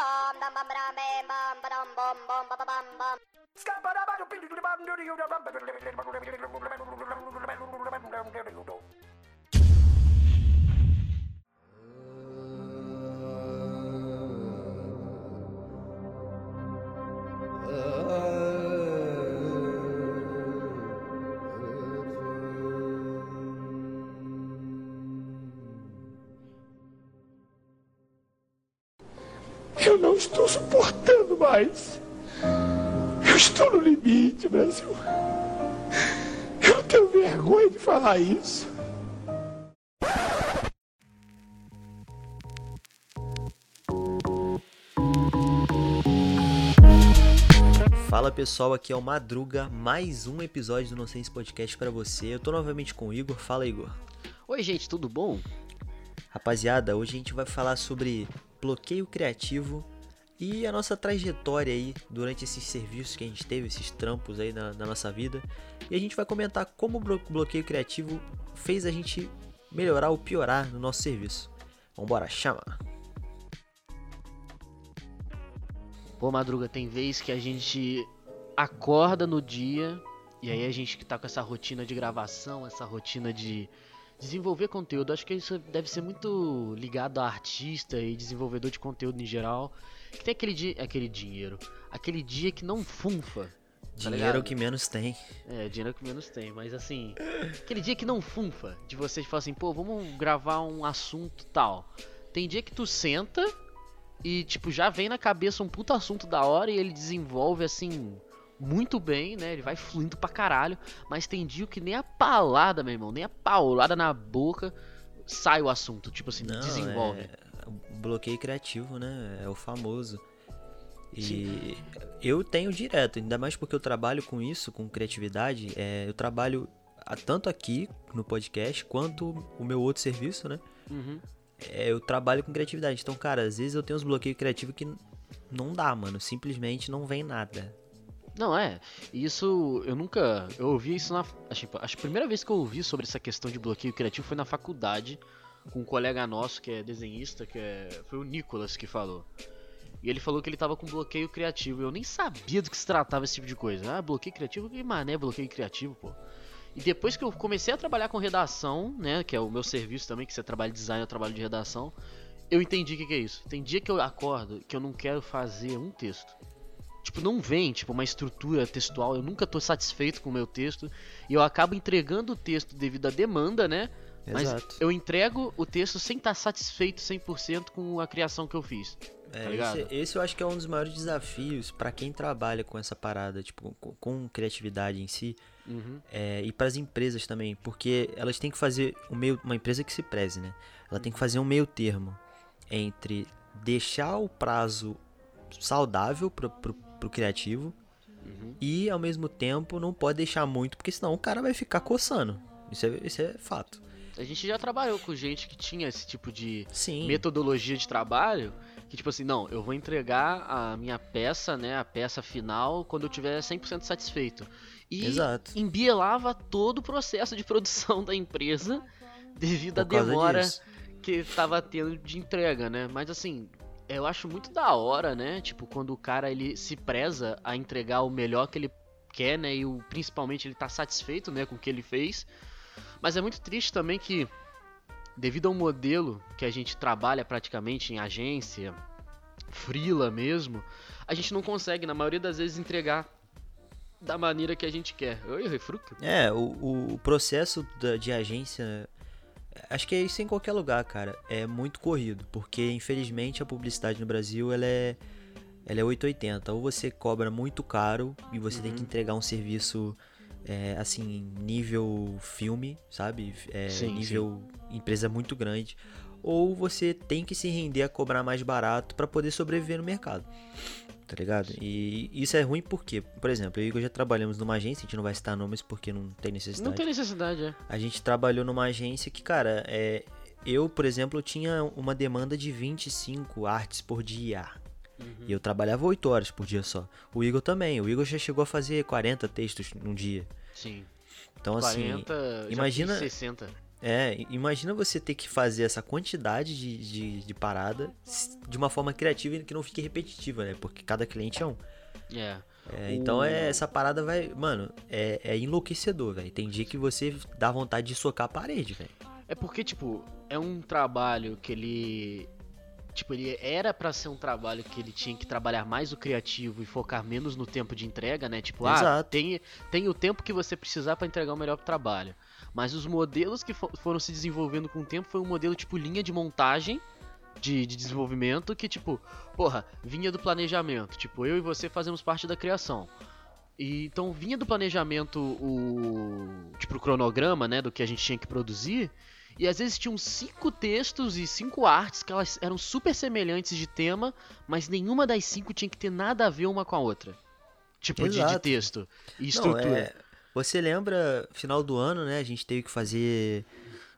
bum bum bum bum bum bum bum bum bum bum bum Scabba mais. Eu estou no limite, Brasil. Eu não tenho vergonha de falar isso. Fala pessoal, aqui é o Madruga, mais um episódio do Nonsense Podcast para você. Eu tô novamente com o Igor. Fala, Igor. Oi, gente, tudo bom? Rapaziada, hoje a gente vai falar sobre bloqueio criativo e a nossa trajetória aí durante esses serviços que a gente teve, esses trampos aí na, na nossa vida. E a gente vai comentar como o bloqueio criativo fez a gente melhorar ou piorar no nosso serviço. Vambora, chama! Pô, Madruga, tem vez que a gente acorda no dia e aí a gente que tá com essa rotina de gravação, essa rotina de desenvolver conteúdo. Acho que isso deve ser muito ligado a artista e desenvolvedor de conteúdo em geral. Que tem aquele, di aquele dinheiro, aquele dia que não funfa. Tá dinheiro é o que menos tem. É, dinheiro é o que menos tem, mas assim, aquele dia que não funfa, de você falar assim, pô, vamos gravar um assunto tal. Tem dia que tu senta e, tipo, já vem na cabeça um puta assunto da hora e ele desenvolve, assim, muito bem, né? Ele vai fluindo pra caralho. Mas tem dia que nem a palada, meu irmão, nem a paulada na boca sai o assunto. Tipo assim, Não, desenvolve. É... Bloqueio criativo, né? É o famoso. E Sim. eu tenho direto, ainda mais porque eu trabalho com isso, com criatividade. É, eu trabalho tanto aqui no podcast quanto o meu outro serviço, né? Uhum é, eu trabalho com criatividade. Então, cara, às vezes eu tenho uns bloqueios criativos que não dá, mano. Simplesmente não vem nada. Não, é. Isso eu nunca. Eu ouvi isso na. Acho, acho que a primeira vez que eu ouvi sobre essa questão de bloqueio criativo foi na faculdade, com um colega nosso que é desenhista, que é, foi o Nicolas que falou. E ele falou que ele tava com bloqueio criativo. Eu nem sabia do que se tratava esse tipo de coisa. Ah, bloqueio criativo? Que mané bloqueio criativo, pô. E depois que eu comecei a trabalhar com redação, né, que é o meu serviço também, que você trabalha de design, eu trabalho de redação, eu entendi o que, que é isso. Tem dia que eu acordo que eu não quero fazer um texto. Tipo, não vem, tipo, uma estrutura textual, eu nunca tô satisfeito com o meu texto, e eu acabo entregando o texto devido à demanda, né? Mas Exato. eu entrego o texto sem estar tá satisfeito 100% com a criação que eu fiz. É, tá esse, esse, eu acho que é um dos maiores desafios para quem trabalha com essa parada, tipo, com, com criatividade em si, Uhum. É, e para as empresas também, porque elas têm que fazer um meio, uma empresa que se preze, né? Ela tem que fazer um meio termo entre deixar o prazo saudável pro, pro, pro criativo uhum. e ao mesmo tempo não pode deixar muito, porque senão o cara vai ficar coçando. Isso é, isso é fato. A gente já trabalhou com gente que tinha esse tipo de Sim. metodologia de trabalho que tipo assim, não, eu vou entregar a minha peça, né, a peça final quando eu tiver 100% satisfeito. E Exato. embielava todo o processo de produção da empresa devido à demora disso. que estava tendo de entrega, né? Mas assim, eu acho muito da hora, né? Tipo, quando o cara ele se preza a entregar o melhor que ele quer, né? E o, principalmente ele tá satisfeito, né, com o que ele fez. Mas é muito triste também que devido ao modelo que a gente trabalha praticamente em agência, frila mesmo, a gente não consegue, na maioria das vezes, entregar da maneira que a gente quer. Oi, refruto. É, o, o processo da, de agência, acho que é isso em qualquer lugar, cara, é muito corrido, porque infelizmente a publicidade no Brasil, ela é ela é 880, ou você cobra muito caro e você uhum. tem que uhum. entregar um serviço é, assim, nível filme, sabe? É, sim, nível sim. empresa muito grande. Ou você tem que se render a cobrar mais barato para poder sobreviver no mercado. Tá ligado? E isso é ruim porque, por exemplo, eu e Igor já trabalhamos numa agência, a gente não vai citar nomes porque não tem necessidade. Não tem necessidade, é. A gente trabalhou numa agência que, cara, é, eu, por exemplo, tinha uma demanda de 25 artes por dia. Uhum. E eu trabalhava 8 horas por dia só. O Igor também. O Igor já chegou a fazer 40 textos num dia. Sim. Então, 40, assim. Imagina. 60. É, imagina você ter que fazer essa quantidade de, de, de parada de uma forma criativa e que não fique repetitiva, né? Porque cada cliente é um. É. é então é, essa parada vai. Mano, é, é enlouquecedor, velho. Tem dia que você dá vontade de socar a parede, velho. É porque, tipo, é um trabalho que ele. Tipo, ele era para ser um trabalho que ele tinha que trabalhar mais o criativo e focar menos no tempo de entrega, né? Tipo, ah, Exato. ah, tem, tem o tempo que você precisar para entregar o melhor trabalho. Mas os modelos que foram se desenvolvendo com o tempo foi um modelo tipo linha de montagem de, de, desenvolvimento que, tipo, porra, vinha do planejamento. Tipo, eu e você fazemos parte da criação. E, então vinha do planejamento o. Tipo, o cronograma, né? Do que a gente tinha que produzir. E às vezes tinham cinco textos e cinco artes que elas eram super semelhantes de tema, mas nenhuma das cinco tinha que ter nada a ver uma com a outra. Tipo, de, de, texto e estrutura. Não, é... Você lembra, final do ano, né? A gente teve que fazer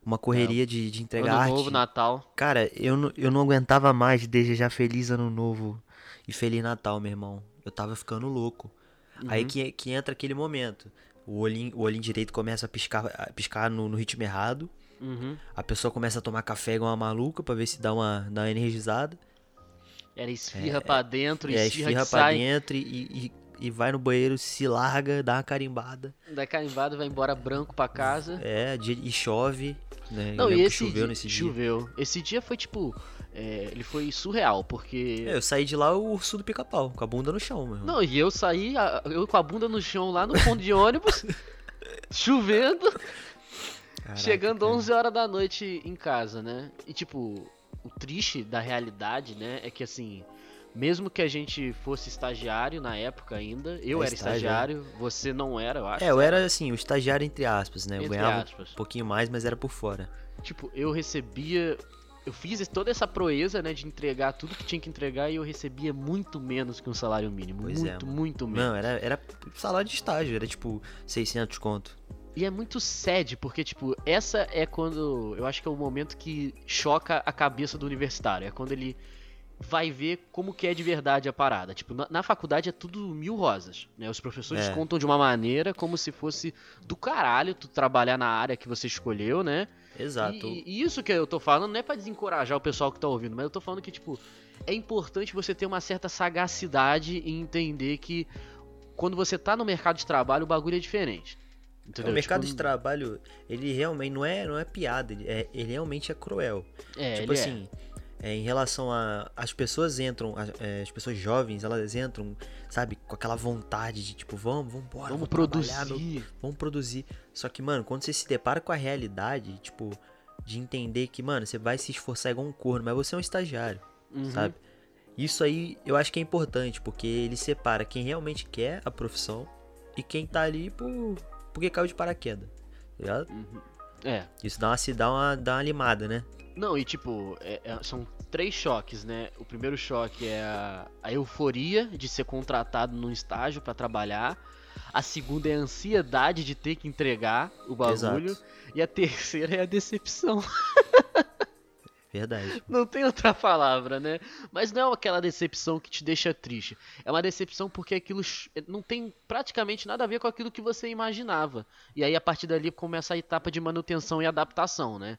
uma correria é. de, de entregar ano arte. novo, Natal. Cara, eu não, eu não aguentava mais desejar feliz ano novo e feliz Natal, meu irmão. Eu tava ficando louco. Uhum. Aí que, que entra aquele momento. O olhinho, o olhinho direito começa a piscar, a piscar no, no ritmo errado. Uhum. A pessoa começa a tomar café igual uma maluca pra ver se dá uma, dá uma energizada. Era esfirra é, pra dentro, é, esfirra, esfirra pra sai. dentro e, e, e vai no banheiro, se larga, dá uma carimbada. Dá carimbada, vai embora branco pra casa. É, e chove. Né? Não, e esse choveu dia, nesse dia. Choveu. Esse dia foi tipo. É, ele foi surreal, porque. É, eu saí de lá o urso do pica-pau, com a bunda no chão, meu. Não, e eu saí, eu com a bunda no chão lá no ponto de ônibus, chovendo, Caraca, chegando cara. 11 horas da noite em casa, né? E tipo, o triste da realidade, né, é que assim mesmo que a gente fosse estagiário na época ainda, eu é era estagiário, você não era, eu acho. É, eu era assim, o estagiário entre aspas, né? Eu entre ganhava aspas. um pouquinho mais, mas era por fora. Tipo, eu recebia. Eu fiz toda essa proeza, né, de entregar tudo que tinha que entregar e eu recebia muito menos que um salário mínimo. Pois muito, é, muito menos. Não, era, era salário de estágio, era tipo 600 conto. E é muito sad, porque, tipo, essa é quando. Eu acho que é o momento que choca a cabeça do universitário. É quando ele vai ver como que é de verdade a parada. Tipo, na, na faculdade é tudo mil rosas, né? Os professores é. contam de uma maneira como se fosse do caralho tu trabalhar na área que você escolheu, né? Exato. E, e isso que eu tô falando não é para desencorajar o pessoal que tá ouvindo, mas eu tô falando que, tipo, é importante você ter uma certa sagacidade e entender que quando você tá no mercado de trabalho, o bagulho é diferente. Entendeu? O mercado tipo, de trabalho, ele realmente não é, não é piada, ele, é, ele realmente é cruel. É, tipo assim, é é, em relação a. As pessoas entram, as, é, as, pessoas jovens, elas entram, sabe, com aquela vontade de tipo, vamos, vamos embora, vamos, produzir. No, vamos produzir. Só que, mano, quando você se depara com a realidade, tipo, de entender que, mano, você vai se esforçar igual um corno, mas você é um estagiário, uhum. sabe? Isso aí eu acho que é importante, porque ele separa quem realmente quer a profissão e quem tá ali por, porque caiu de paraquedas, tá ligado? Uhum. É. Isso dá uma, dá uma, dá uma limada, né? Não, e tipo, é, é, são três choques, né? O primeiro choque é a, a euforia de ser contratado num estágio para trabalhar. A segunda é a ansiedade de ter que entregar o bagulho. Exato. E a terceira é a decepção. Verdade. Não tem outra palavra, né? Mas não é aquela decepção que te deixa triste. É uma decepção porque aquilo não tem praticamente nada a ver com aquilo que você imaginava. E aí a partir dali começa a etapa de manutenção e adaptação, né?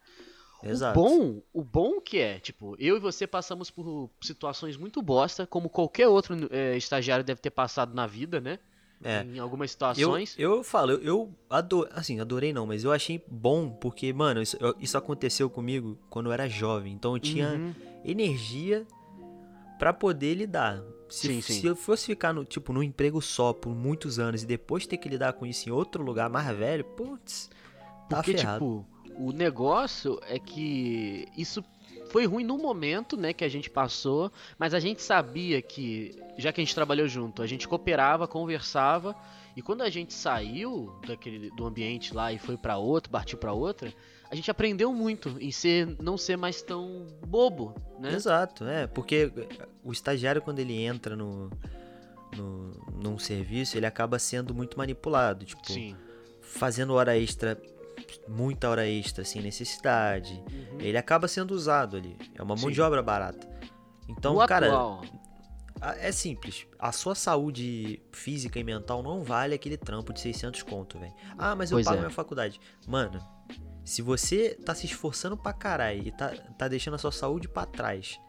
Exato. O bom, o bom que é, tipo, eu e você passamos por situações muito bosta, como qualquer outro é, estagiário deve ter passado na vida, né? É. Em algumas situações. Eu, eu falo, eu adoro, assim, adorei não, mas eu achei bom porque, mano, isso, isso aconteceu comigo quando eu era jovem. Então eu tinha uhum. energia para poder lidar. Se, sim, sim. se eu fosse ficar no, tipo, no emprego só por muitos anos e depois ter que lidar com isso em outro lugar mais velho, putz, tá porque, ferrado. tipo, o negócio é que isso foi ruim no momento, né, que a gente passou, mas a gente sabia que, já que a gente trabalhou junto, a gente cooperava, conversava, e quando a gente saiu daquele do ambiente lá e foi para outro, partiu para outra, a gente aprendeu muito em ser não ser mais tão bobo, né? Exato, é, porque o estagiário quando ele entra no, no num serviço, ele acaba sendo muito manipulado, tipo, Sim. fazendo hora extra muita hora extra sem necessidade. Uhum. Ele acaba sendo usado ali. É uma mão Sim. de obra barata. Então, o cara, atual. é simples. A sua saúde física e mental não vale aquele trampo de 600 conto, velho. Ah, mas eu pois pago é. minha faculdade. Mano, Se você tá se esforçando pra caralho e tá, tá deixando a sua saúde para trás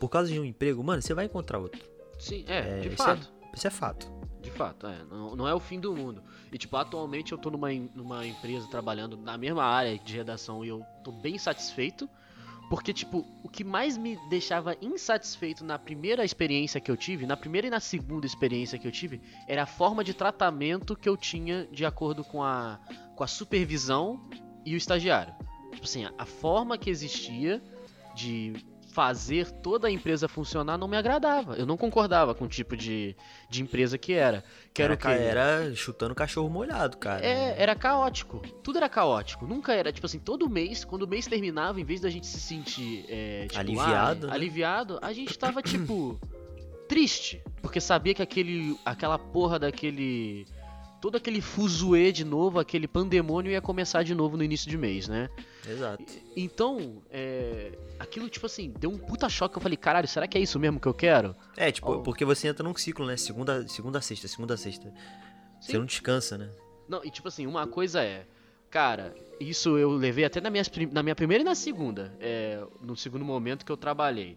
por causa de um emprego, mano, você vai encontrar outro. Sim, é, é de fato. É, isso é fato. De fato, é. Não, não, é o fim do mundo. E, tipo, atualmente eu tô numa, numa empresa trabalhando na mesma área de redação e eu tô bem satisfeito. Porque, tipo, o que mais me deixava insatisfeito na primeira experiência que eu tive, na primeira e na segunda experiência que eu tive, era a forma de tratamento que eu tinha de acordo com a, com a supervisão e o estagiário. Tipo assim, a forma que existia de fazer toda a empresa funcionar não me agradava. Eu não concordava com o tipo de, de empresa que era. Que era, era, era chutando cachorro molhado, cara. É, era caótico. Tudo era caótico. Nunca era, tipo assim, todo mês, quando o mês terminava, em vez da gente se sentir é, tipo, aliviado, ah, né? aliviado, a gente tava, tipo, triste. Porque sabia que aquele, aquela porra daquele todo aquele fuzuê de novo, aquele pandemônio ia começar de novo no início de mês, né? Exato. Então, é, aquilo, tipo assim, deu um puta choque. Eu falei, caralho, será que é isso mesmo que eu quero? É, tipo, oh. porque você entra num ciclo, né? Segunda, segunda sexta, segunda sexta. Sim. Você não descansa, né? Não, e tipo assim, uma coisa é, cara, isso eu levei até na minha, na minha primeira e na segunda, é, no segundo momento que eu trabalhei.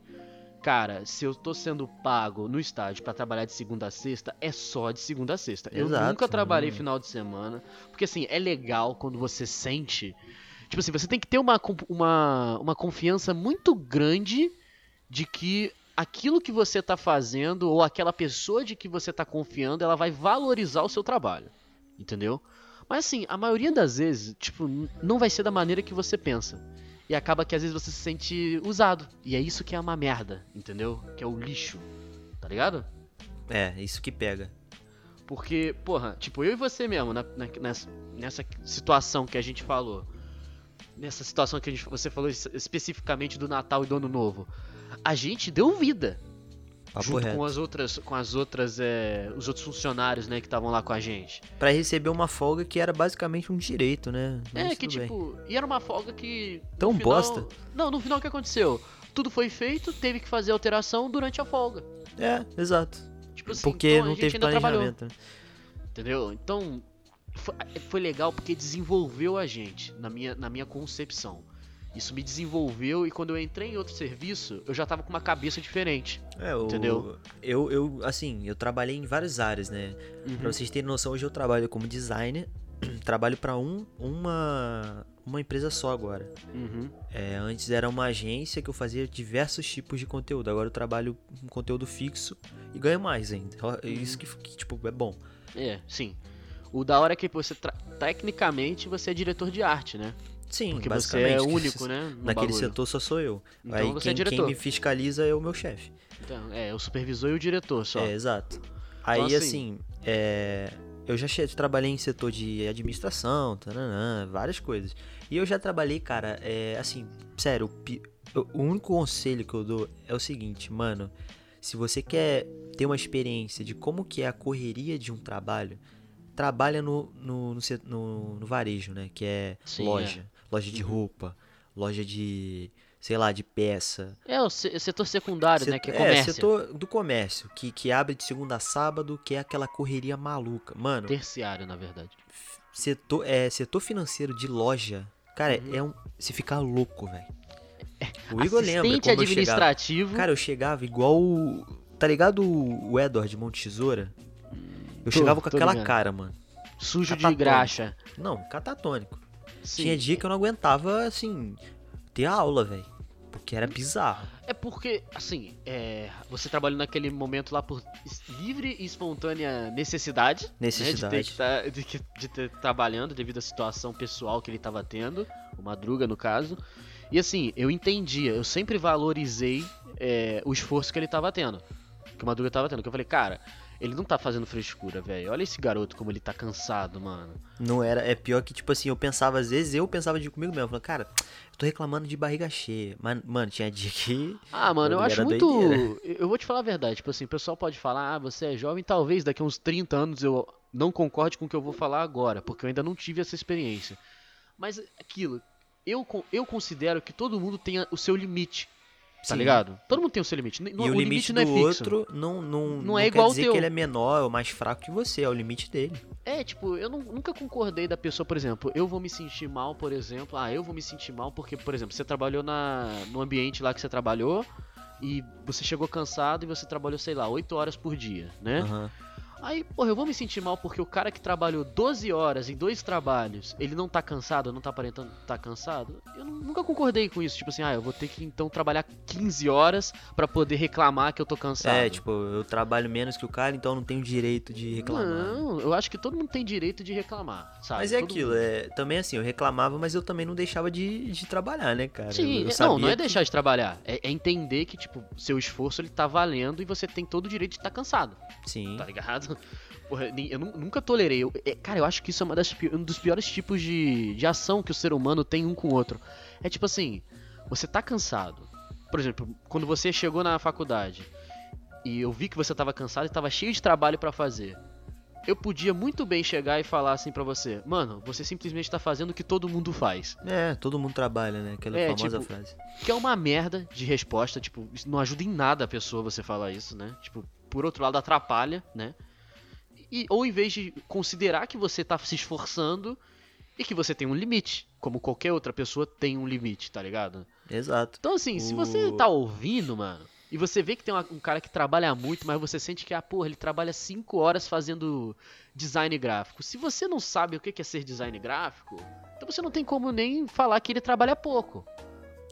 Cara, se eu tô sendo pago no estádio para trabalhar de segunda a sexta, é só de segunda a sexta. Exato, eu nunca trabalhei mano. final de semana. Porque assim, é legal quando você sente. Tipo assim, você tem que ter uma, uma, uma confiança muito grande de que aquilo que você tá fazendo, ou aquela pessoa de que você tá confiando, ela vai valorizar o seu trabalho. Entendeu? Mas assim, a maioria das vezes, tipo, não vai ser da maneira que você pensa. E acaba que às vezes você se sente usado. E é isso que é uma merda, entendeu? Que é o lixo. Tá ligado? É, isso que pega. Porque, porra, tipo, eu e você mesmo, na, na, nessa, nessa situação que a gente falou. Nessa situação que a gente, você falou especificamente do Natal e do Ano Novo. A gente deu vida. Papo junto reto. com as outras, com as outras, é, os outros funcionários, né, que estavam lá com a gente. Para receber uma folga que era basicamente um direito, né? Mas é que tipo, bem. e era uma folga que tão final, bosta. Não, no final o que aconteceu? Tudo foi feito, teve que fazer alteração durante a folga. É, exato. Tipo assim, porque então, não teve planejamento. Trabalhou. Entendeu? Então foi, foi legal porque desenvolveu a gente na minha, na minha concepção. Isso me desenvolveu e quando eu entrei em outro serviço, eu já tava com uma cabeça diferente. É, o, entendeu? Eu, eu, assim, eu trabalhei em várias áreas, né? Uhum. Pra vocês terem noção, hoje eu trabalho como designer, trabalho para um, uma, uma empresa só agora. Uhum. É, antes era uma agência que eu fazia diversos tipos de conteúdo. Agora eu trabalho com conteúdo fixo e ganho mais ainda. Uhum. Isso que, que, tipo, é bom. É, sim. O da hora é que você, tecnicamente, você é diretor de arte, né? Sim, Porque você é único, né? Naquele bagulho. setor só sou eu. Então Aí você é quem, é diretor. quem me fiscaliza é o meu chefe. Então, é, o supervisor e o diretor só. É, exato. Aí, então, assim, assim é, eu já trabalhei em setor de administração, taranã, várias coisas. E eu já trabalhei, cara, é, assim, sério, o, o único conselho que eu dou é o seguinte, mano. Se você quer ter uma experiência de como que é a correria de um trabalho, trabalha no, no, no, no, no varejo, né? Que é Sim, loja. É loja de uhum. roupa, loja de, sei lá, de peça. É, o setor secundário, né, que é comércio. É, setor do comércio, que, que abre de segunda a sábado, que é aquela correria maluca. Mano... Terciário, na verdade. Setor, é, setor financeiro de loja, cara, uhum. é um... Você fica louco, velho. O Igor lembra como administrativo. Eu chegava, cara, eu chegava igual... Tá ligado o Edward Monte Tesoura? Eu tô, chegava com aquela ligado. cara, mano. Sujo catatônico. de graxa. Não, catatônico. Sim. Tinha dia que eu não aguentava, assim, ter aula, velho. Porque era bizarro. É porque, assim, é, você trabalhou naquele momento lá por livre e espontânea necessidade. Necessidade. Né, de, ter de, de, de ter trabalhando devido à situação pessoal que ele estava tendo. O Madruga, no caso. E assim, eu entendia, eu sempre valorizei é, o esforço que ele estava tendo. Que o Madruga estava tendo. Que eu falei, cara, ele não tá fazendo frescura, velho. Olha esse garoto como ele tá cansado, mano. Não era. É pior que, tipo assim, eu pensava, às vezes, eu pensava de comigo mesmo. Falando, cara, eu tô reclamando de barriga cheia. Mas, mano, tinha dia que. Ah, mano, eu acho muito. Doideira. Eu vou te falar a verdade. Tipo assim, o pessoal pode falar, ah, você é jovem, talvez daqui a uns 30 anos eu não concorde com o que eu vou falar agora, porque eu ainda não tive essa experiência. Mas aquilo, eu, eu considero que todo mundo tenha o seu limite. Tá Sim. ligado? Todo mundo tem o seu limite. e o, o limite, limite, do não é outro não, não, não, não é igual quer dizer que ele é menor ou mais fraco que você, é o limite dele. É, tipo, eu não, nunca concordei da pessoa, por exemplo, eu vou me sentir mal, por exemplo, ah, eu vou me sentir mal porque, por exemplo, você trabalhou na, no ambiente lá que você trabalhou e você chegou cansado e você trabalhou, sei lá, 8 horas por dia, né? Uhum. Aí, porra, eu vou me sentir mal porque o cara que trabalhou 12 horas em dois trabalhos, ele não tá cansado, não tá aparentando tá cansado. Eu nunca concordei com isso. Tipo assim, ah, eu vou ter que então trabalhar 15 horas para poder reclamar que eu tô cansado. É, tipo, eu trabalho menos que o cara, então eu não tenho direito de reclamar. Não, eu acho que todo mundo tem direito de reclamar, sabe? Mas é todo aquilo, mundo. é, também assim, eu reclamava, mas eu também não deixava de, de trabalhar, né, cara? Sim, eu, eu não, não é deixar de trabalhar. É, é, entender que, tipo, seu esforço ele tá valendo e você tem todo o direito de estar tá cansado. Sim. Tá ligado? Porra, eu nunca tolerei. Eu, é, cara, eu acho que isso é uma das, um dos piores tipos de, de ação que o ser humano tem um com o outro. É tipo assim, você tá cansado. Por exemplo, quando você chegou na faculdade e eu vi que você tava cansado e tava cheio de trabalho para fazer. Eu podia muito bem chegar e falar assim para você, mano, você simplesmente tá fazendo o que todo mundo faz. É, todo mundo trabalha, né? Aquela é, famosa tipo, frase. Que é uma merda de resposta, tipo, não ajuda em nada a pessoa você falar isso, né? Tipo, por outro lado atrapalha, né? E, ou em vez de considerar que você tá se esforçando e que você tem um limite, como qualquer outra pessoa tem um limite, tá ligado? Exato. Então assim, o... se você tá ouvindo, mano, e você vê que tem uma, um cara que trabalha muito, mas você sente que, ah, porra, ele trabalha 5 horas fazendo design gráfico. Se você não sabe o que é ser design gráfico, então você não tem como nem falar que ele trabalha pouco.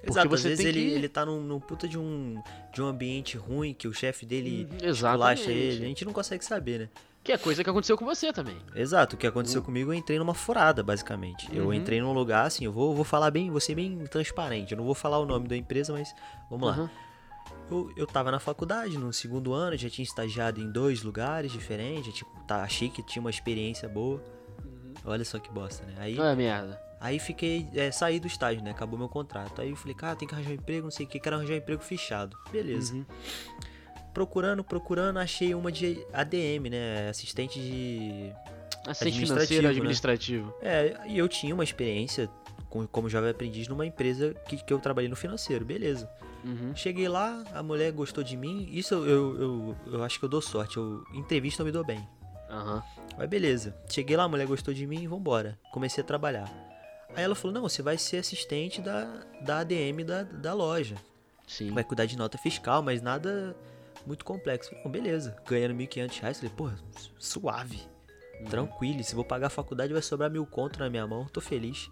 Exato, às vezes ele, que... ele tá num, num, puta de um, de um ambiente ruim, que o chefe dele uhum, esculacha ele, a gente não consegue saber, né? Que é coisa que aconteceu com você também. Exato, o que aconteceu uhum. comigo, eu entrei numa furada, basicamente. Uhum. Eu entrei num lugar, assim, eu vou, vou falar bem, vou ser bem transparente. Eu não vou falar o nome da empresa, mas vamos lá. Uhum. Eu, eu tava na faculdade, no segundo ano, já tinha estagiado em dois lugares diferentes, tipo, tá, achei que tinha uma experiência boa. Uhum. Olha só que bosta, né? Aí, é merda. Aí fiquei, é, saí do estágio, né? Acabou meu contrato. Aí eu falei, cara, tem que arranjar um emprego, não sei o que, quero arranjar um emprego fechado. Beleza. Uhum procurando, procurando, achei uma de ADM, né? Assistente de. Assistente né? administrativo. Né? É, e eu tinha uma experiência com, como jovem aprendiz numa empresa que, que eu trabalhei no financeiro, beleza. Uhum. Cheguei lá, a mulher gostou de mim. Isso eu, eu, eu, eu acho que eu dou sorte. Eu entrevista eu me dou bem. Uhum. Mas beleza. Cheguei lá, a mulher gostou de mim, vambora. Comecei a trabalhar. Aí ela falou: Não, você vai ser assistente da, da ADM da, da loja. Sim. Vai cuidar de nota fiscal, mas nada muito complexo. Falei, beleza, ganhando 1.500 reais. Falei, porra, suave, uhum. tranquilo. Se vou pagar a faculdade, vai sobrar mil conto na minha mão. Tô feliz.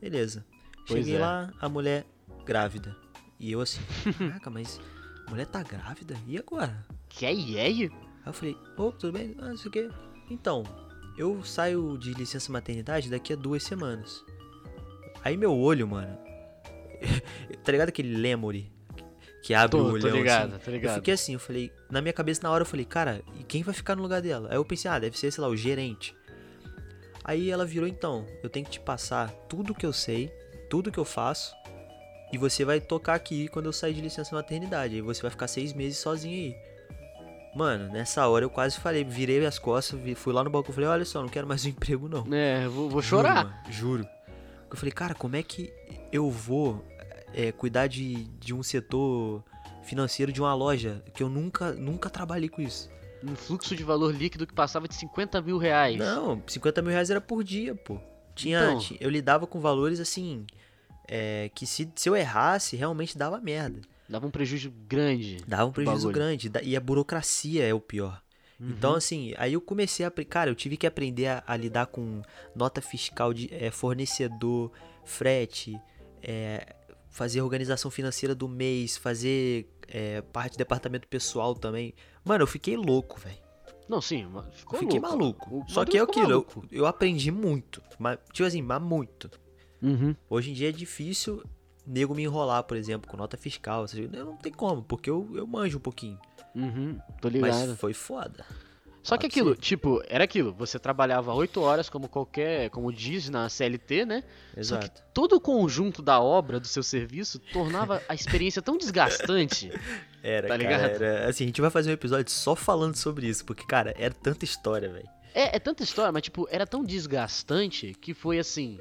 Beleza. Pois Cheguei é. lá, a mulher grávida. E eu assim, caraca, mas a mulher tá grávida? E agora? Que é, é? Aí eu falei, ô, oh, tudo bem? Ah, não sei o quê. Então, eu saio de licença maternidade daqui a duas semanas. Aí meu olho, mano. tá ligado aquele lemuri? Que abre tô, o olhão. Tô ligado, assim. tô ligado. Eu fiquei assim, eu falei, na minha cabeça na hora eu falei, cara, e quem vai ficar no lugar dela? Aí eu pensei, ah, deve ser, sei lá, o gerente. Aí ela virou, então, eu tenho que te passar tudo que eu sei, tudo que eu faço, e você vai tocar aqui quando eu sair de licença maternidade. Aí você vai ficar seis meses sozinho aí. Mano, nessa hora eu quase falei, virei as costas, fui lá no balcão e falei, olha só, não quero mais um emprego não. É, vou, vou chorar. Juro, mano, juro. Eu falei, cara, como é que eu vou é, cuidar de, de um setor financeiro de uma loja, que eu nunca, nunca trabalhei com isso. Um fluxo de valor líquido que passava de 50 mil reais. Não, 50 mil reais era por dia, pô. Tinha, então... eu lidava com valores assim, é, que se, se eu errasse, realmente dava merda. Dava um prejuízo grande. Dava um prejuízo grande. E a burocracia é o pior. Uhum. Então, assim, aí eu comecei a. Cara, eu tive que aprender a, a lidar com nota fiscal de é, fornecedor, frete, é, fazer organização financeira do mês, fazer é, parte do departamento pessoal também. Mano, eu fiquei louco, velho. Não, sim, ficou Fiquei louco. maluco. O Só que é aquilo, eu, eu, aprendi muito. Mas, tipo assim, mas muito. Uhum. Hoje em dia é difícil nego me enrolar, por exemplo, com nota fiscal. Seja, não tem como, porque eu, eu manjo um pouquinho. Uhum, tô ligado. Mas foi foda. Só que aquilo, tipo, era aquilo, você trabalhava 8 horas como qualquer, como diz na CLT, né? Exato. Só que todo o conjunto da obra, do seu serviço, tornava a experiência tão desgastante. Era, tá ligado? Cara, era, assim, a gente vai fazer um episódio só falando sobre isso, porque, cara, era tanta história, velho. É, é tanta história, mas, tipo, era tão desgastante que foi assim.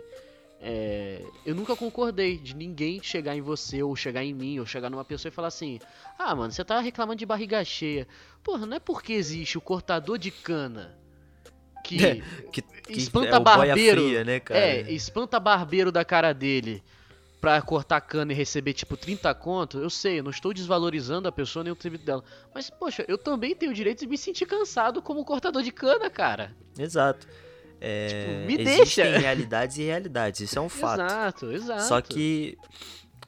É, eu nunca concordei de ninguém chegar em você, ou chegar em mim, ou chegar numa pessoa e falar assim: Ah, mano, você tá reclamando de barriga cheia. Porra, não é porque existe o cortador de cana que, é, que, que espanta é barbeiro. Fria, né, é, espanta barbeiro da cara dele pra cortar cana e receber tipo 30 conto. Eu sei, eu não estou desvalorizando a pessoa nem o serviço dela. Mas, poxa, eu também tenho o direito de me sentir cansado como cortador de cana, cara. Exato. É, tipo, me existem deixa. realidades e realidades, isso é um fato. Exato, exato. Só que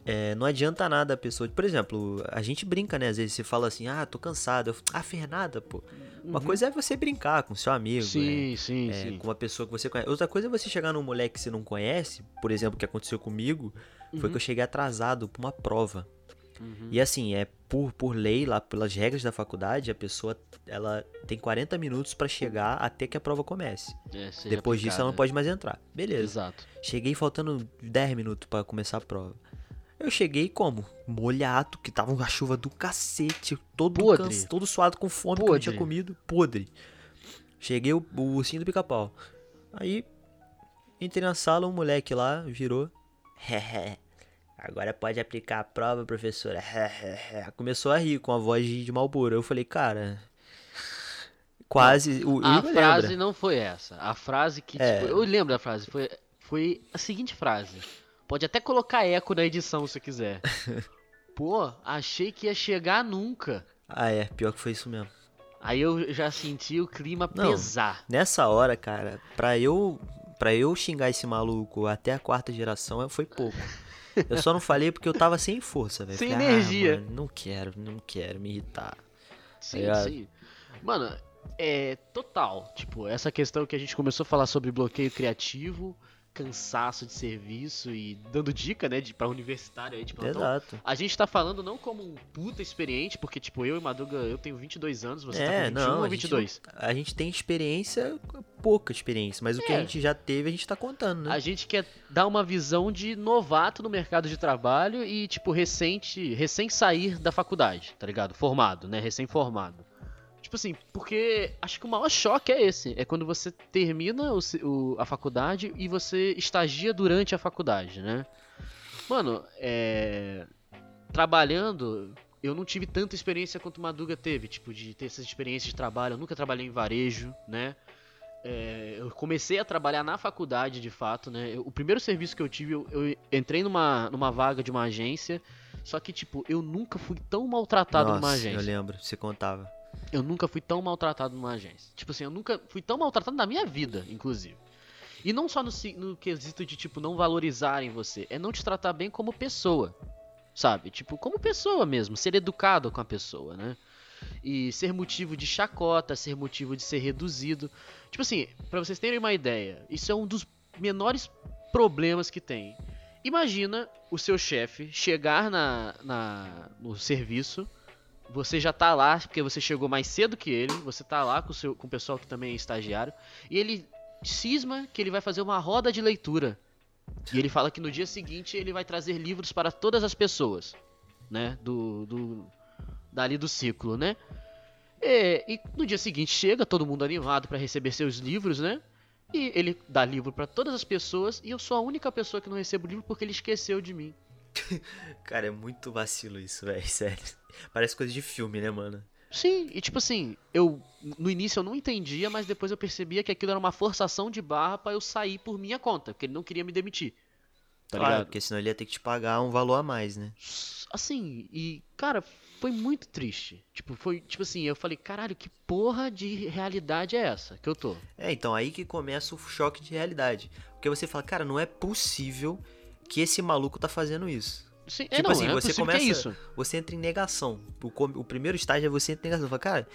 é, não adianta nada a pessoa. Por exemplo, a gente brinca, né? Às vezes você fala assim, ah, tô cansado. Eu, ah, Fernanda, pô. Uma uhum. coisa é você brincar com seu amigo. Sim, né? sim, é, sim. Com uma pessoa que você conhece. Outra coisa é você chegar num moleque que você não conhece, por exemplo, que aconteceu comigo, uhum. foi que eu cheguei atrasado pra uma prova. Uhum. E assim, é por, por lei, lá pelas regras da faculdade, a pessoa ela tem 40 minutos para chegar até que a prova comece. É, Depois disso ela não pode mais entrar. Beleza. Exato. Cheguei faltando 10 minutos para começar a prova. Eu cheguei como? Molhado, que tava uma chuva do cacete, todo canso, todo suado com fome, podre. que eu tinha comido, podre. Cheguei o, o ursinho do pica-pau. Aí, entrei na sala, um moleque lá virou. Agora pode aplicar a prova, professora. Começou a rir com a voz de, Malboro. Eu falei, cara. Quase. O, a frase lembra. não foi essa. A frase que. É. Tipo, eu lembro da frase. Foi, foi a seguinte frase. Pode até colocar eco na edição se quiser. Pô, achei que ia chegar nunca. Ah, é. Pior que foi isso mesmo. Aí eu já senti o clima Não, pesar. Nessa hora, cara, pra eu, pra eu xingar esse maluco até a quarta geração foi pouco. Eu só não falei porque eu tava sem força, velho. Sem falei, ah, energia. Ah, mano, não quero, não quero me irritar. Sim, tá sim. Mano, é total. Tipo, essa questão que a gente começou a falar sobre bloqueio criativo cansaço de serviço e dando dica, né, de, pra universitário aí, tipo, Exato. a gente tá falando não como um puta experiente, porque, tipo, eu e Maduga, eu tenho 22 anos, você tá é, tá com 21 não, ou 22? A gente, a gente tem experiência, pouca experiência, mas é. o que a é. gente já teve, a gente tá contando, né? A gente quer dar uma visão de novato no mercado de trabalho e, tipo, recente, recém sair da faculdade, tá ligado? Formado, né, recém-formado. Tipo assim, porque acho que o maior choque é esse. É quando você termina o, o, a faculdade e você estagia durante a faculdade, né? Mano, é. Trabalhando, eu não tive tanta experiência quanto o Maduga teve, tipo, de ter essas experiências de trabalho. Eu nunca trabalhei em varejo, né? É, eu comecei a trabalhar na faculdade, de fato, né? Eu, o primeiro serviço que eu tive, eu, eu, entrei numa, numa vaga de uma agência, só que, tipo, eu nunca fui tão maltratado Nossa, numa agência. eu lembro, você contava. Eu nunca fui tão maltratado numa agência. Tipo assim, eu nunca fui tão maltratado na minha vida, inclusive. E não só no, no quesito de, tipo, não valorizarem você. É não te tratar bem como pessoa. Sabe? Tipo, como pessoa mesmo. Ser educado com a pessoa, né? E ser motivo de chacota, ser motivo de ser reduzido. Tipo assim, para vocês terem uma ideia, isso é um dos menores problemas que tem. Imagina o seu chefe chegar na, na, no serviço você já tá lá, porque você chegou mais cedo que ele, você tá lá com o, seu, com o pessoal que também é estagiário, e ele cisma que ele vai fazer uma roda de leitura. E ele fala que no dia seguinte ele vai trazer livros para todas as pessoas, né? Do, do dali do ciclo, né? E, e no dia seguinte chega todo mundo animado para receber seus livros, né? E ele dá livro para todas as pessoas e eu sou a única pessoa que não recebo livro porque ele esqueceu de mim. Cara, é muito vacilo isso, velho, sério. Parece coisa de filme, né, mano? Sim, e tipo assim, eu no início eu não entendia, mas depois eu percebia que aquilo era uma forçação de barra para eu sair por minha conta, porque ele não queria me demitir. Tá claro, ligado? porque senão ele ia ter que te pagar um valor a mais, né? Assim, e cara, foi muito triste. Tipo, foi tipo assim, eu falei, caralho, que porra de realidade é essa que eu tô? É, então aí que começa o choque de realidade. Porque você fala, cara, não é possível que esse maluco tá fazendo isso. Sim, é, tipo não, assim, é você começa. isso. Você entra em negação. O, o, primeiro estágio é você entra em negação. Fala, cara,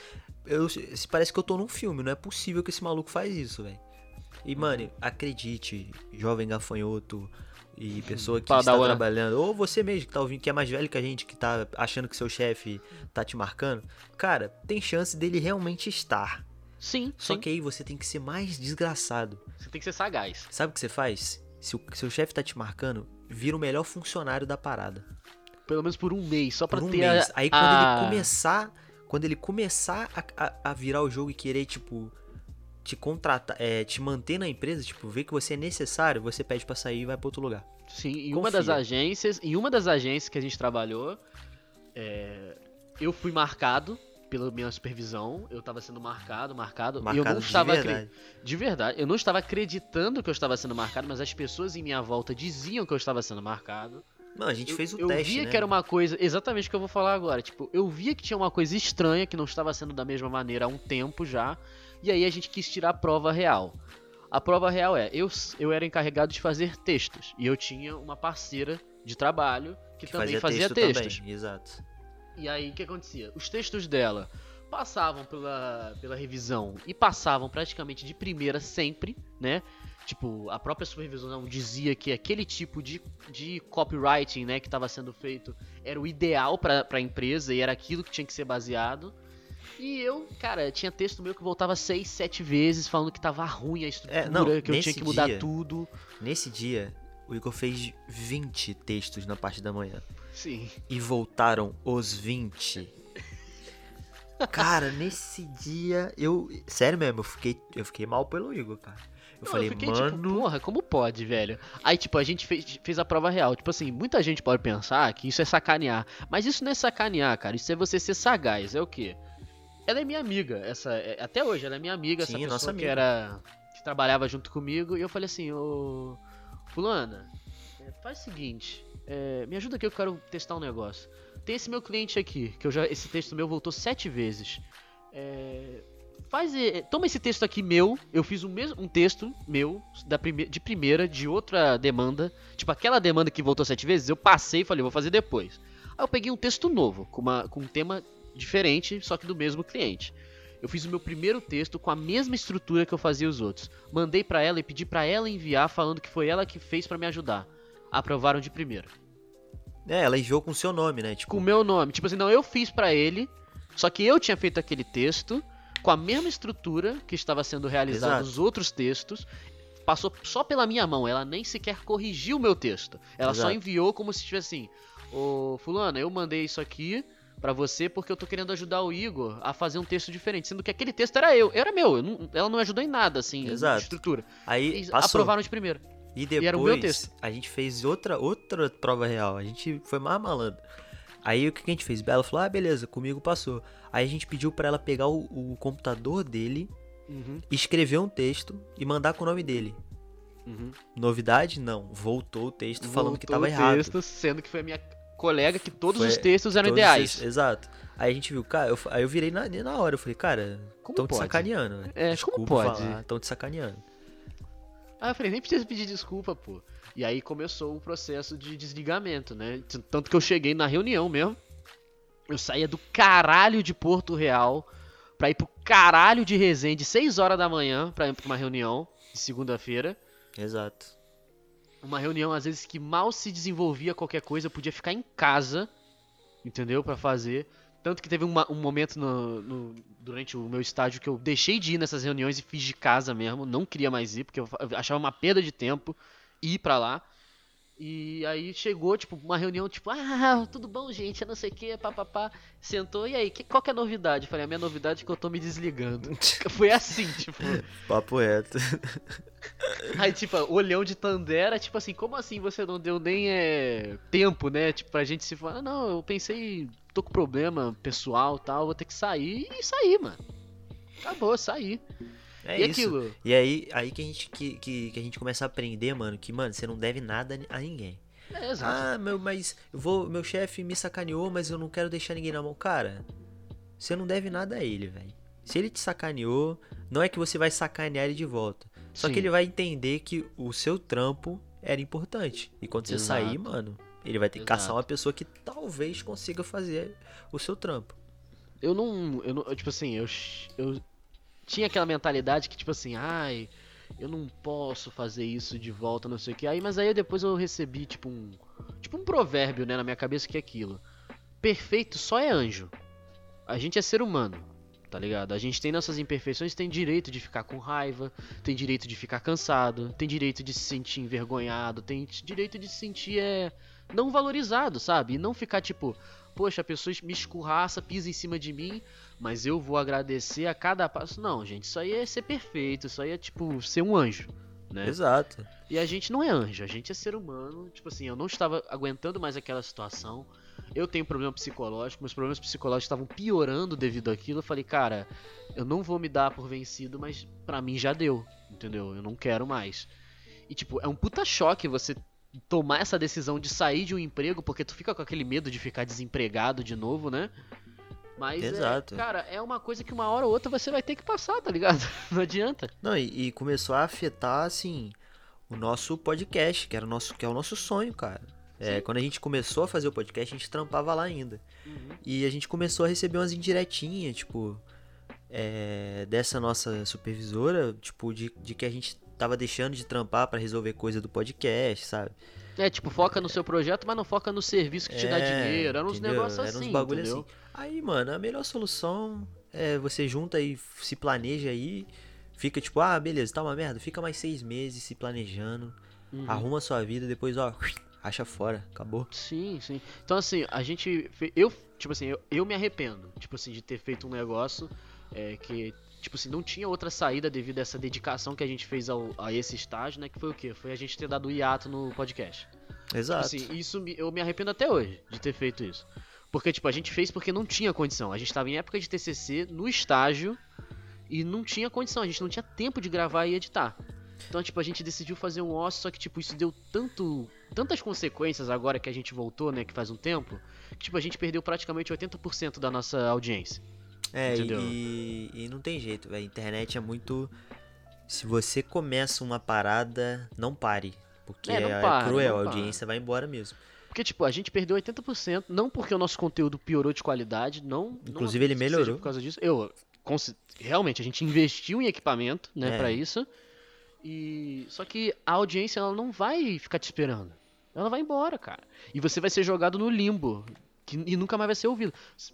eu, parece que eu tô num filme. Não é possível que esse maluco faz isso, velho. E, mano, acredite, jovem gafanhoto e pessoa que está trabalhando, ou você mesmo que tá ouvindo, que é mais velho que a gente, que tá achando que seu chefe tá te marcando, cara, tem chance dele realmente estar. Sim. Só sim. que aí você tem que ser mais desgraçado. Você tem que ser sagaz. Sabe o que você faz? Se o seu chefe tá te marcando, vira o melhor funcionário da parada. Mês menos por um mês, só pra por um ter mês. A... Aí quando ele começar. Quando ele começar a, a, a, virar o jogo e querer, tipo. te contratar, é, te manter na empresa, tipo, ver que você é necessário, você pede para sair e vai para outro lugar. Sim, em Confia. uma das agências, em uma das agências que a gente trabalhou, é, eu fui marcado pela minha supervisão, eu estava sendo marcado, marcado, marcado eu não estava de verdade. de verdade, eu não estava acreditando que eu estava sendo marcado, mas as pessoas em minha volta diziam que eu estava sendo marcado. Não, a gente eu, fez o eu teste, Eu via né? que era uma coisa, exatamente o que eu vou falar agora, tipo, eu via que tinha uma coisa estranha que não estava sendo da mesma maneira há um tempo já, e aí a gente quis tirar a prova real. A prova real é, eu, eu era encarregado de fazer textos, e eu tinha uma parceira de trabalho que, que também fazia, fazia texto textos. Também, exato. E aí o que acontecia? Os textos dela passavam pela, pela revisão e passavam praticamente de primeira sempre, né? Tipo, a própria supervisão dizia que aquele tipo de, de copywriting, né, que estava sendo feito era o ideal para a empresa e era aquilo que tinha que ser baseado. E eu, cara, tinha texto meu que voltava seis, sete vezes falando que tava ruim a estrutura, é, não, que eu tinha que mudar dia, tudo. Nesse dia, o Igor fez 20 textos na parte da manhã. Sim. E voltaram os 20. Cara, nesse dia eu. Sério mesmo, eu fiquei, eu fiquei mal pelo Igor, cara. Eu não, falei, eu fiquei, tipo, mano. Tipo, porra, como pode, velho? Aí, tipo, a gente fez, fez a prova real. Tipo assim, muita gente pode pensar que isso é sacanear. Mas isso não é sacanear, cara. Isso é você ser sagaz. É o quê? Ela é minha amiga. essa é, Até hoje, ela é minha amiga. Sim, essa pessoa nossa amiga. que era. que trabalhava junto comigo. E eu falei assim, ô. Fulana, é, faz o seguinte. É, me ajuda aqui, eu quero testar um negócio. Tem esse meu cliente aqui, que eu já. Esse texto meu voltou sete vezes. É, faz. Toma esse texto aqui meu. Eu fiz um, mesmo, um texto meu, da prime, de primeira, de outra demanda. Tipo, aquela demanda que voltou sete vezes, eu passei e falei, vou fazer depois. Aí eu peguei um texto novo, com, uma, com um tema diferente, só que do mesmo cliente. Eu fiz o meu primeiro texto com a mesma estrutura que eu fazia os outros. Mandei para ela e pedi para ela enviar falando que foi ela que fez para me ajudar. Aprovaram de primeira. É, ela enviou com o seu nome, né? Tipo... Com o meu nome. Tipo assim, não, eu fiz para ele, só que eu tinha feito aquele texto com a mesma estrutura que estava sendo realizado nos outros textos. Passou só pela minha mão, ela nem sequer corrigiu o meu texto. Ela Exato. só enviou como se tivesse assim: Ô Fulano, eu mandei isso aqui para você porque eu tô querendo ajudar o Igor a fazer um texto diferente, sendo que aquele texto era eu, era meu, eu não, ela não ajudou em nada assim, Exato. estrutura. Aí aprovaram de primeira. E depois e era o meu texto. a gente fez outra outra prova real. A gente foi mais malandro. Aí o que a gente fez? Ela falou: "Ah, beleza, comigo passou". Aí a gente pediu para ela pegar o, o computador dele, uhum. escrever um texto e mandar com o nome dele. Uhum. Novidade? Não. Voltou o texto Voltou falando que tava errado. texto, sendo que foi a minha colega que todos foi, os textos eram ideais. exato. Aí a gente viu, cara, eu, aí eu virei na, na hora, eu falei, cara, estão te sacaneando, né? É, Desculpa como pode? Estão te sacaneando. Ah, eu falei, nem precisa pedir desculpa, pô. E aí começou o processo de desligamento, né? Tanto que eu cheguei na reunião mesmo. Eu saía do caralho de Porto Real pra ir pro caralho de Resende 6 horas da manhã pra ir pra uma reunião de segunda-feira. Exato. Uma reunião, às vezes, que mal se desenvolvia qualquer coisa, eu podia ficar em casa, entendeu? para fazer. Tanto que teve uma, um momento no, no, durante o meu estágio que eu deixei de ir nessas reuniões e fiz de casa mesmo. Não queria mais ir, porque eu achava uma perda de tempo ir para lá. E aí chegou, tipo, uma reunião, tipo, ah, tudo bom, gente, eu não sei o que, papapá. Sentou, e aí, que, qual que é a novidade? falei, a minha novidade é que eu tô me desligando. Foi assim, tipo. Papo reto. Aí, tipo, olhão de Tandera, tipo assim, como assim você não deu nem é, tempo, né? Tipo, pra gente se falar, ah, não, eu pensei, tô com problema pessoal tal, vou ter que sair e sair, mano. Acabou, sair. É e isso. aquilo? E aí, aí que, a gente, que, que, que, a gente começa a aprender, mano, que, mano, você não deve nada a ninguém. É, exato. Ah, meu, mas eu vou, meu chefe me sacaneou, mas eu não quero deixar ninguém na mão. Cara, você não deve nada a ele, velho. Se ele te sacaneou, não é que você vai sacanear ele de volta. Só Sim. que ele vai entender que o seu trampo era importante. E quando você exato. sair, mano, ele vai ter que exato. caçar uma pessoa que talvez consiga fazer o seu trampo. Eu não. Eu não tipo assim, eu, eu tinha aquela mentalidade que, tipo assim, ai, eu não posso fazer isso de volta, não sei o que. Aí, mas aí depois eu recebi, tipo, um. Tipo um provérbio, né, na minha cabeça que é aquilo. Perfeito só é anjo. A gente é ser humano, tá ligado? A gente tem nossas imperfeições, tem direito de ficar com raiva, tem direito de ficar cansado, tem direito de se sentir envergonhado, tem direito de se sentir é, não valorizado, sabe? E não ficar tipo, poxa, a pessoa me escurraça, pisa em cima de mim, mas eu vou agradecer a cada passo. Não, gente, isso aí é ser perfeito, isso aí é tipo ser um anjo, né? Exato. E a gente não é anjo, a gente é ser humano. Tipo assim, eu não estava aguentando mais aquela situação. Eu tenho problema psicológico, meus problemas psicológicos estavam piorando devido àquilo. Eu falei, cara, eu não vou me dar por vencido, mas pra mim já deu, entendeu? Eu não quero mais. E tipo, é um puta choque você tomar essa decisão de sair de um emprego, porque tu fica com aquele medo de ficar desempregado de novo, né? Mas, é, Exato. É, cara, é uma coisa que uma hora ou outra você vai ter que passar, tá ligado? Não adianta. Não, e, e começou a afetar, assim, o nosso podcast, que, era o nosso, que é o nosso sonho, cara. É, quando a gente começou a fazer o podcast, a gente trampava lá ainda. Uhum. E a gente começou a receber umas indiretinhas, tipo, é, dessa nossa supervisora, tipo, de, de que a gente tava deixando de trampar para resolver coisa do podcast, sabe? É, tipo, foca no seu projeto, mas não foca no serviço que te dá é, dinheiro. Era uns negócios assim, Era uns bagulho entendeu? assim. Aí, mano, a melhor solução é você junta e se planeja aí. Fica tipo, ah, beleza, tá uma merda. Fica mais seis meses se planejando. Uhum. Arruma a sua vida, depois, ó, acha fora, acabou. Sim, sim. Então, assim, a gente. Eu, tipo assim, eu, eu me arrependo, tipo assim, de ter feito um negócio é, que tipo assim, não tinha outra saída devido a essa dedicação que a gente fez ao, a esse estágio, né? Que foi o quê? Foi a gente ter dado o hiato no podcast. Exato. Tipo assim, isso eu me arrependo até hoje de ter feito isso. Porque, tipo, a gente fez porque não tinha condição. A gente tava em época de TCC, no estágio, e não tinha condição. A gente não tinha tempo de gravar e editar. Então, tipo, a gente decidiu fazer um osso, só que, tipo, isso deu tanto, tantas consequências agora que a gente voltou, né, que faz um tempo, que, tipo, a gente perdeu praticamente 80% da nossa audiência. É, e, e, não tem jeito, velho. Internet é muito. Se você começa uma parada, não pare. Porque é, é para, é cruel, a audiência vai embora mesmo. Porque, tipo, a gente perdeu 80%, não porque o nosso conteúdo piorou de qualidade, não. Inclusive, não ele melhorou. Por causa disso. Eu, realmente, a gente investiu em equipamento, né, é. para isso. E. Só que a audiência, ela não vai ficar te esperando. Ela vai embora, cara. E você vai ser jogado no limbo que, e nunca mais vai ser ouvido.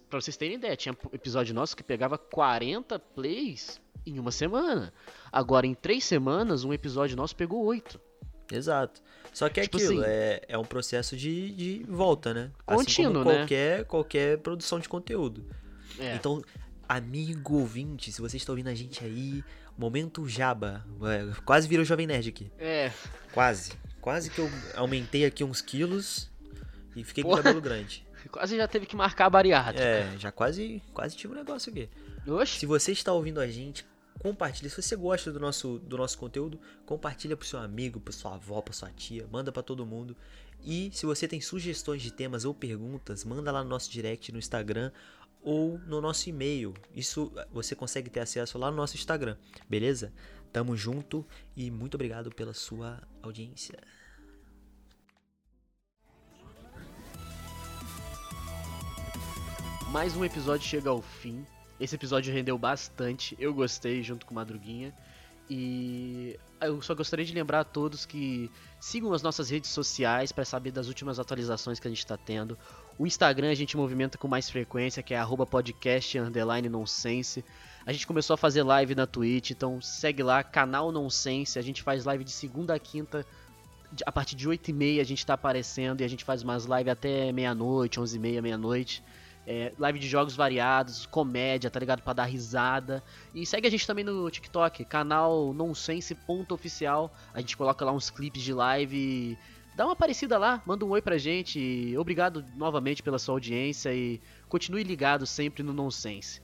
Pra vocês terem ideia, tinha episódio nosso que pegava 40 plays em uma semana. Agora, em três semanas, um episódio nosso pegou 8. Exato. Só que é tipo aquilo, assim, é, é um processo de, de volta, né? Contínuo, assim qualquer, né? qualquer produção de conteúdo. É. Então, amigo ouvinte, se você está ouvindo a gente aí, momento jaba. É, quase virou Jovem Nerd aqui. É. Quase. Quase que eu aumentei aqui uns quilos e fiquei Porra. com cabelo grande. Quase já teve que marcar a bariátrica. É, já quase, quase tive um negócio aqui. Oxe. Se você está ouvindo a gente, compartilhe. Se você gosta do nosso, do nosso conteúdo, compartilha pro seu amigo, pra sua avó, pra sua tia, manda para todo mundo. E se você tem sugestões de temas ou perguntas, manda lá no nosso direct no Instagram ou no nosso e-mail. Isso você consegue ter acesso lá no nosso Instagram, beleza? Tamo junto e muito obrigado pela sua audiência. Mais um episódio chega ao fim. Esse episódio rendeu bastante, eu gostei junto com Madruguinha. E eu só gostaria de lembrar a todos que sigam as nossas redes sociais para saber das últimas atualizações que a gente está tendo. O Instagram a gente movimenta com mais frequência, que é podcast nonsense. A gente começou a fazer live na Twitch, então segue lá, canal Nonsense. A gente faz live de segunda a quinta, a partir de 8 e meia a gente está aparecendo e a gente faz umas lives até meia-noite, 11 e meia, meia-noite. É, live de jogos variados, comédia, tá ligado? Pra dar risada. E segue a gente também no TikTok, canal nonsense.oficial. A gente coloca lá uns clipes de live. Dá uma parecida lá, manda um oi pra gente. Obrigado novamente pela sua audiência e continue ligado sempre no Nonsense.